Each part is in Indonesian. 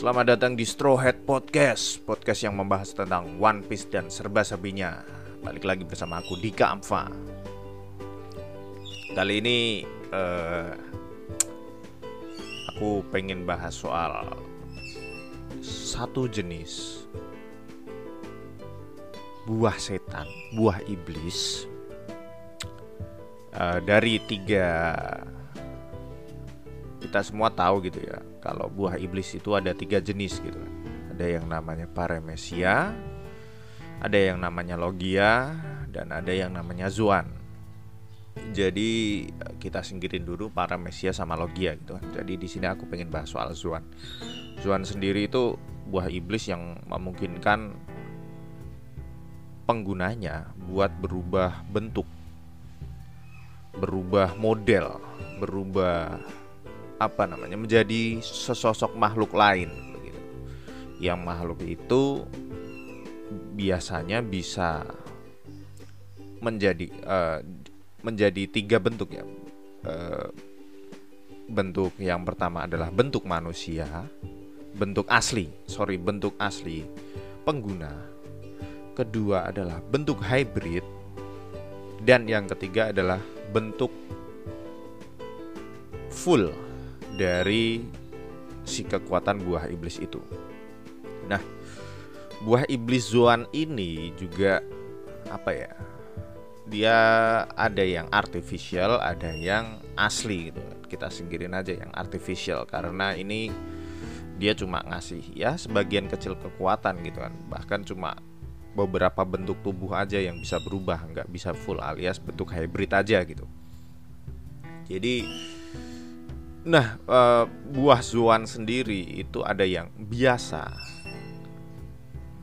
Selamat datang di Straw Hat Podcast Podcast yang membahas tentang One Piece dan serba-serbinya Balik lagi bersama aku Dika Amfa. Kali ini uh, Aku pengen bahas soal Satu jenis Buah setan Buah iblis uh, Dari tiga kita semua tahu gitu ya kalau buah iblis itu ada tiga jenis gitu. Ada yang namanya paramesia ada yang namanya logia dan ada yang namanya zuan. Jadi kita singkirin dulu paramesia sama logia gitu. Jadi di sini aku pengen bahas soal zuan. Zuan sendiri itu buah iblis yang memungkinkan penggunanya buat berubah bentuk berubah model berubah apa namanya menjadi sesosok makhluk lain begitu. Yang makhluk itu biasanya bisa menjadi uh, menjadi tiga bentuk ya. Uh, bentuk yang pertama adalah bentuk manusia, bentuk asli, sorry bentuk asli pengguna. Kedua adalah bentuk hybrid dan yang ketiga adalah bentuk full dari si kekuatan buah iblis itu. Nah, buah iblis Zuan ini juga apa ya? Dia ada yang artificial, ada yang asli gitu. Kita singkirin aja yang artificial karena ini dia cuma ngasih ya sebagian kecil kekuatan gitu kan. Bahkan cuma beberapa bentuk tubuh aja yang bisa berubah, nggak bisa full alias bentuk hybrid aja gitu. Jadi Nah, uh, buah zuan sendiri itu ada yang biasa,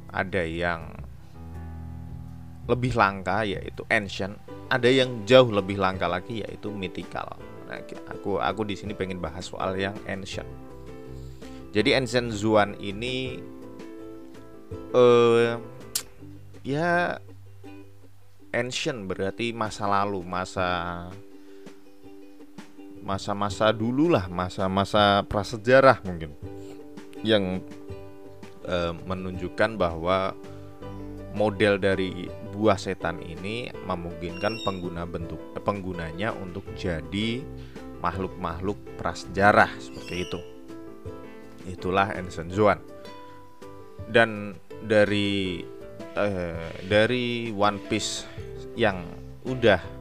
ada yang lebih langka yaitu ancient, ada yang jauh lebih langka lagi yaitu mythical. Nah, aku aku di sini pengen bahas soal yang ancient. Jadi ancient zuan ini uh, ya ancient berarti masa lalu, masa masa-masa dulu lah masa-masa prasejarah mungkin yang e, menunjukkan bahwa model dari buah setan ini memungkinkan pengguna bentuk penggunanya untuk jadi makhluk-makhluk prasejarah seperti itu. Itulah Ensen Zuan dan dari eh, dari One Piece yang udah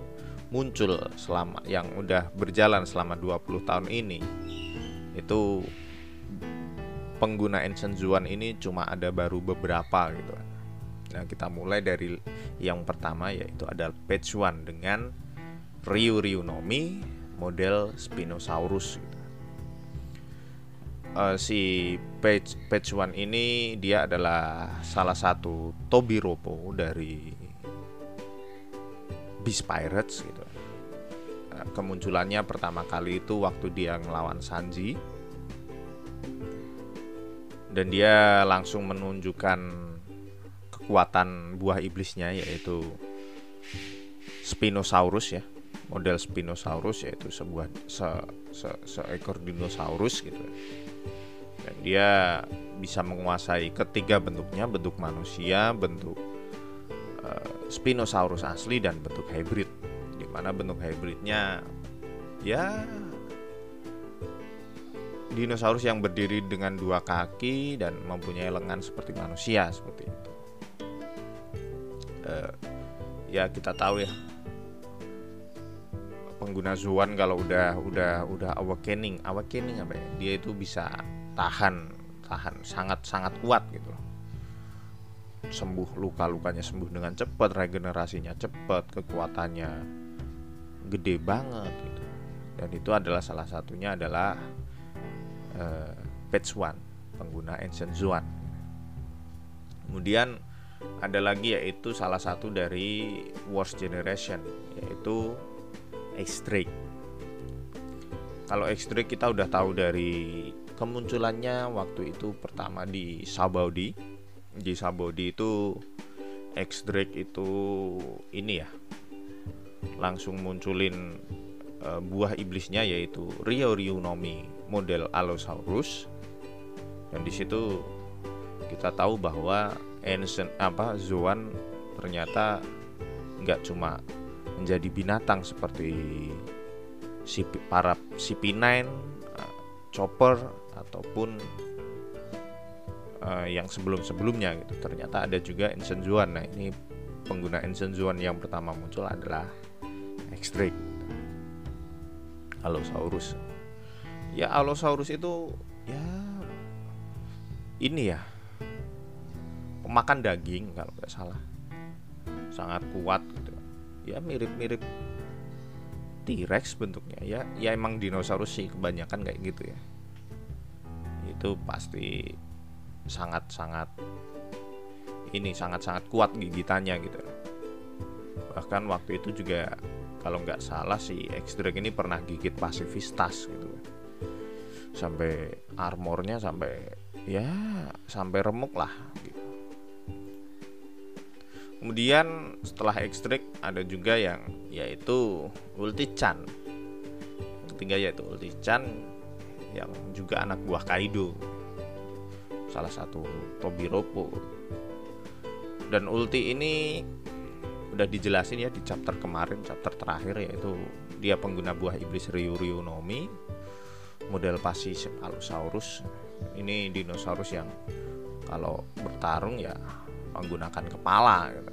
muncul selama yang udah berjalan selama 20 tahun ini itu pengguna Ancient Zuan ini cuma ada baru beberapa gitu. Nah, kita mulai dari yang pertama yaitu ada Page One dengan Ryu Ryunomi model Spinosaurus gitu. Uh, si Page Page One ini dia adalah salah satu Tobiropo dari Beast Pirates gitu. Nah, kemunculannya pertama kali itu waktu dia ngelawan Sanji. Dan dia langsung menunjukkan kekuatan buah iblisnya yaitu Spinosaurus ya. Model Spinosaurus yaitu sebuah se, se, seekor dinosaurus gitu. Dan dia bisa menguasai ketiga bentuknya bentuk manusia bentuk Spinosaurus asli dan bentuk hybrid. Di mana bentuk hybridnya? Ya dinosaurus yang berdiri dengan dua kaki dan mempunyai lengan seperti manusia seperti itu. Uh, ya kita tahu ya. Pengguna Zuan kalau udah udah udah awakening awakening apa ya? Dia itu bisa tahan tahan sangat sangat kuat gitu loh sembuh luka-lukanya sembuh dengan cepat, regenerasinya cepat, kekuatannya gede banget gitu. Dan itu adalah salah satunya adalah uh, Page One, pengguna Ancient Zuan. Kemudian ada lagi yaitu salah satu dari Worst Generation yaitu X-Drake. Kalau X-Drake kita udah tahu dari kemunculannya waktu itu pertama di Sabaudi di Sabodi itu X Drake itu ini ya langsung munculin uh, buah iblisnya yaitu Rio Ryunomi model Allosaurus. Dan di situ kita tahu bahwa ancient apa Zoan ternyata nggak cuma menjadi binatang seperti si para CP9, uh, Chopper ataupun uh, yang sebelum-sebelumnya gitu. Ternyata ada juga Ancient Zuan. Nah, ini pengguna Ancient Zuan yang pertama muncul adalah Extric. Allosaurus. Ya Allosaurus itu ya ini ya pemakan daging kalau nggak salah sangat kuat gitu ya mirip-mirip T-Rex bentuknya ya ya emang dinosaurus sih kebanyakan kayak gitu ya itu pasti sangat-sangat ini sangat-sangat kuat gigitannya gitu bahkan waktu itu juga kalau nggak salah si X-Drake ini pernah gigit pasifistas gitu sampai armornya sampai ya sampai remuk lah gitu. Kemudian setelah ekstrik ada juga yang yaitu Ulti Chan. Ketiga yaitu Ulti Chan yang juga anak buah Kaido. Salah satu Tobiropo. Dan Ulti ini udah dijelasin ya di chapter kemarin, chapter terakhir yaitu dia pengguna buah iblis Ryu Ryu Nomi model Pasisip Allosaurus. Ini dinosaurus yang kalau bertarung ya menggunakan kepala gitu.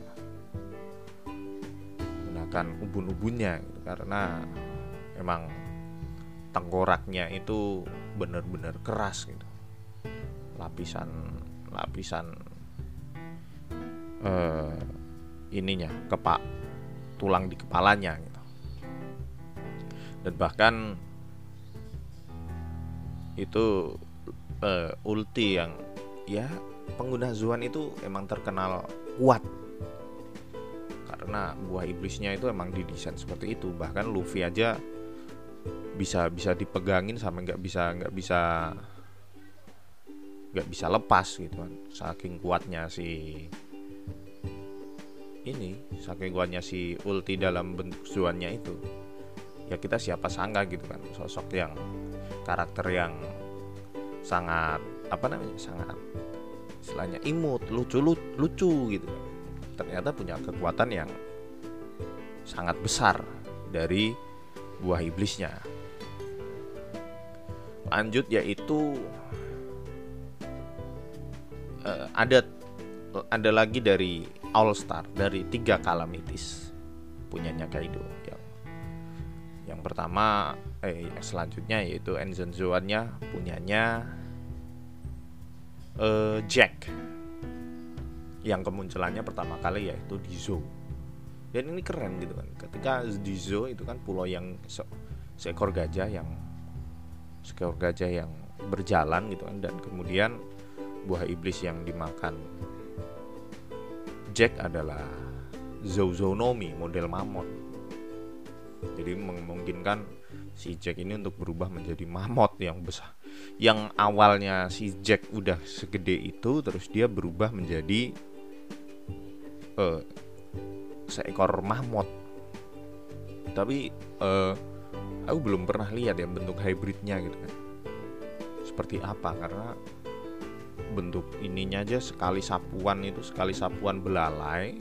menggunakan ubun-ubunnya gitu. karena memang tengkoraknya itu benar-benar keras gitu lapisan lapisan uh, ininya kepak tulang di kepalanya gitu. Dan bahkan itu uh, ulti yang ya pengguna Zuan itu emang terkenal kuat. Karena buah iblisnya itu emang didesain seperti itu. Bahkan Luffy aja bisa bisa dipegangin sampai nggak bisa nggak bisa nggak bisa lepas gitu kan. Saking kuatnya si ini saking kuatnya si ulti dalam bentuk zuannya itu ya kita siapa sangka gitu kan. Sosok yang karakter yang sangat apa namanya sangat istilahnya imut lucu lucu, lucu gitu ternyata punya kekuatan yang sangat besar dari buah iblisnya. Lanjut yaitu uh, ada ada lagi dari All Star dari tiga kalamitis punyanya Kaido yang yang pertama eh selanjutnya yaitu Enzen Zoan-nya punyanya uh, Jack yang kemunculannya pertama kali yaitu di Zoo dan ini keren gitu kan ketika di Zoo itu kan pulau yang se seekor gajah yang seekor gajah yang berjalan gitu kan dan kemudian buah iblis yang dimakan. Jack adalah Zouzonomi model mamut jadi memungkinkan si Jack ini untuk berubah menjadi mamut yang besar. Yang awalnya si Jack udah segede itu terus dia berubah menjadi uh, seekor mamut tapi uh, aku belum pernah lihat ya bentuk hybridnya gitu kan. Seperti apa? Karena bentuk ininya aja sekali sapuan itu sekali sapuan belalai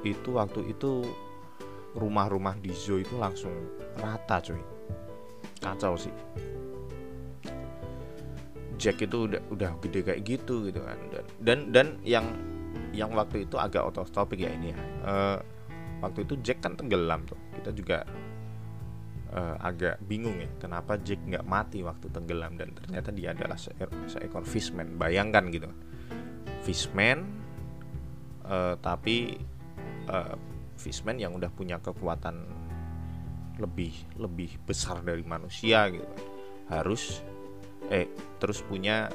itu waktu itu rumah-rumah di zoo itu langsung rata cuy. Kacau sih. Jack itu udah udah gede kayak gitu gitu kan. Dan dan, dan yang yang waktu itu agak topic ya ini ya. Uh, waktu itu Jack kan tenggelam tuh. Kita juga uh, agak bingung ya kenapa Jack nggak mati waktu tenggelam dan ternyata dia adalah seekor, seekor fishman bayangkan gitu. Fishman uh, tapi uh, fishman yang udah punya kekuatan lebih lebih besar dari manusia gitu. Harus eh terus punya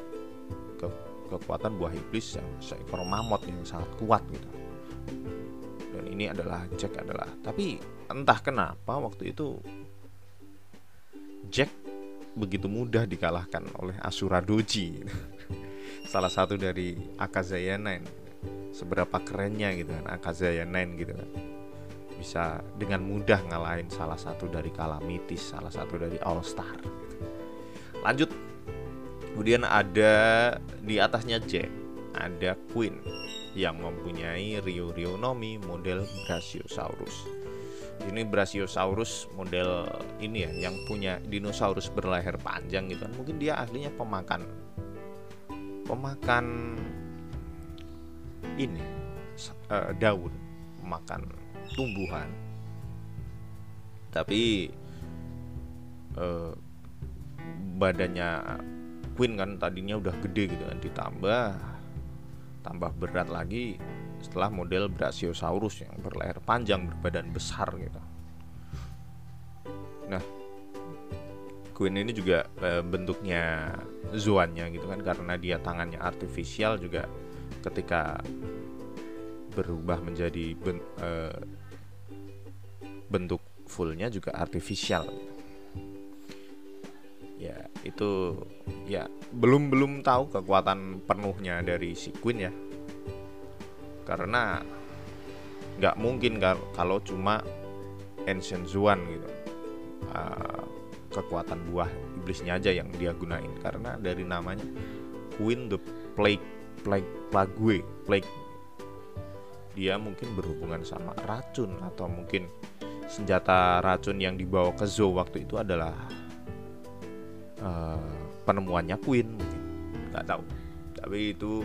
ke, kekuatan buah iblis yang seekor mamut yang sangat kuat gitu. Dan ini adalah Jack adalah tapi entah kenapa waktu itu Jack begitu mudah dikalahkan oleh Asura Doji. Salah satu dari Akazaya Nine. Seberapa kerennya gitu kan Akazaya Nine gitu kan. Bisa dengan mudah ngalahin salah satu dari Kalamitis, salah satu dari All Star. Lanjut. Kemudian ada di atasnya Jack ada Queen yang mempunyai Rio Rionomi model Brachiosaurus ini Brachiosaurus model ini ya yang punya dinosaurus berleher panjang gitu. Mungkin dia aslinya pemakan pemakan ini uh, daun makan tumbuhan. Tapi uh, badannya Queen kan tadinya udah gede gitu kan ditambah tambah berat lagi setelah model Brachiosaurus yang berleher panjang berbadan besar gitu. Nah Queen ini juga e, bentuknya zoannya gitu kan karena dia tangannya artifisial juga ketika berubah menjadi ben, e, bentuk fullnya juga artifisial ya itu ya belum belum tahu kekuatan penuhnya dari si Queen ya karena nggak mungkin kalau cuma Ancient Zuan gitu. Uh, kekuatan buah iblisnya aja yang dia gunain. Karena dari namanya Queen the Plague Plague Plague Plague. Dia mungkin berhubungan sama racun atau mungkin senjata racun yang dibawa ke zoo waktu itu adalah uh, penemuannya Queen mungkin. Nggak tahu. Tapi itu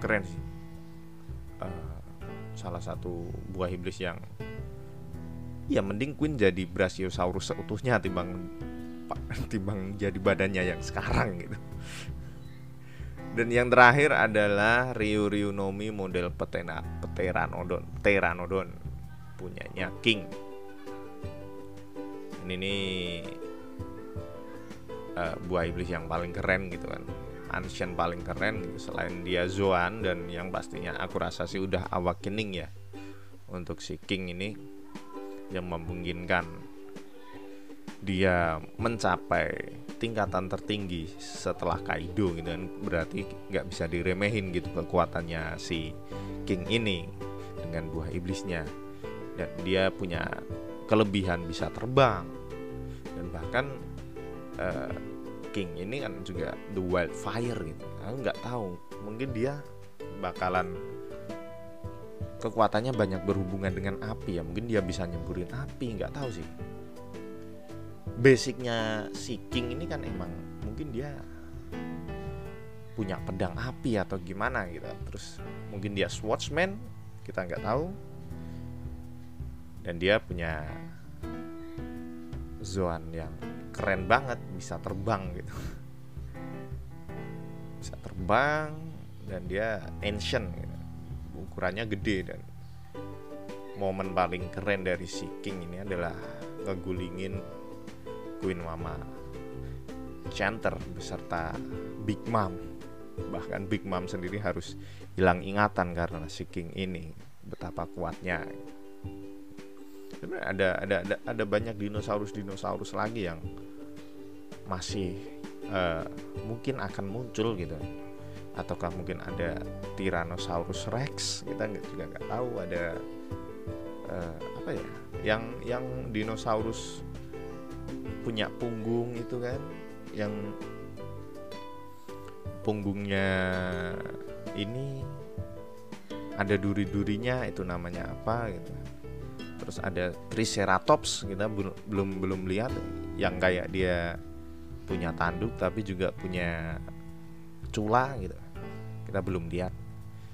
keren sih uh, salah satu buah iblis yang ya mending Queen jadi Brachiosaurus seutuhnya timbang timbang jadi badannya yang sekarang gitu. Dan yang terakhir adalah Ryu Ryunomi model Petena Pteranodon Pteranodon punyanya King. Ini nih uh, buah iblis yang paling keren gitu kan Ancient paling keren gitu. selain dia Zoan dan yang pastinya aku rasa sih udah awakening ya untuk si King ini yang memungkinkan dia mencapai tingkatan tertinggi setelah Kaido gitu kan berarti nggak bisa diremehin gitu kekuatannya si King ini dengan buah iblisnya dan dia punya kelebihan bisa terbang dan bahkan uh, King. Ini kan juga the wildfire gitu. Aku nggak tahu. Mungkin dia bakalan kekuatannya banyak berhubungan dengan api ya. Mungkin dia bisa nyemburin api. Nggak tahu sih. Basicnya si King ini kan emang mungkin dia punya pedang api atau gimana gitu. Terus mungkin dia swordsman. Kita nggak tahu. Dan dia punya Zoan yang keren banget bisa terbang gitu. Bisa terbang dan dia ancient gitu. ukurannya gede dan momen paling keren dari si King ini adalah ngegulingin Queen Mama Chanter beserta Big Mom. Bahkan Big Mom sendiri harus hilang ingatan karena si King ini betapa kuatnya. Ada ada ada ada banyak dinosaurus dinosaurus lagi yang masih uh, mungkin akan muncul gitu. Ataukah mungkin ada Tyrannosaurus Rex kita juga nggak tahu ada uh, apa ya yang yang dinosaurus punya punggung itu kan yang punggungnya ini ada duri-durinya itu namanya apa gitu. Terus ada triceratops kita belum belum lihat yang kayak dia punya tanduk tapi juga punya cula gitu. Kita belum lihat.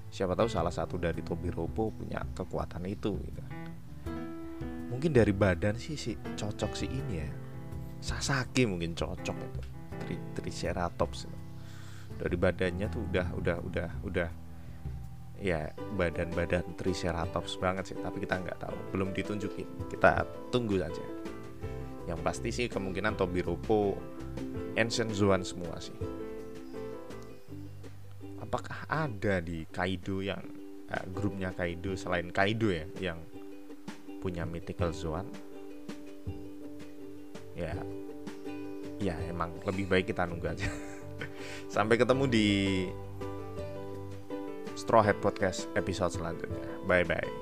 Siapa tahu salah satu dari Tobiropo punya kekuatan itu gitu. Mungkin dari badan sih si cocok sih ini ya. Sasaki mungkin cocok itu. Tri Triceratops dari badannya tuh udah udah udah udah. Ya badan-badan Triceratops banget sih tapi kita nggak tahu. Belum ditunjukin. Kita tunggu saja yang pasti sih kemungkinan Tobiropo Ancient Zoan semua sih. Apakah ada di Kaido yang uh, grupnya Kaido selain Kaido ya yang punya mythical Zoan ya ya emang lebih baik kita nunggu aja. Sampai ketemu di Straw Hat Podcast episode selanjutnya. Bye bye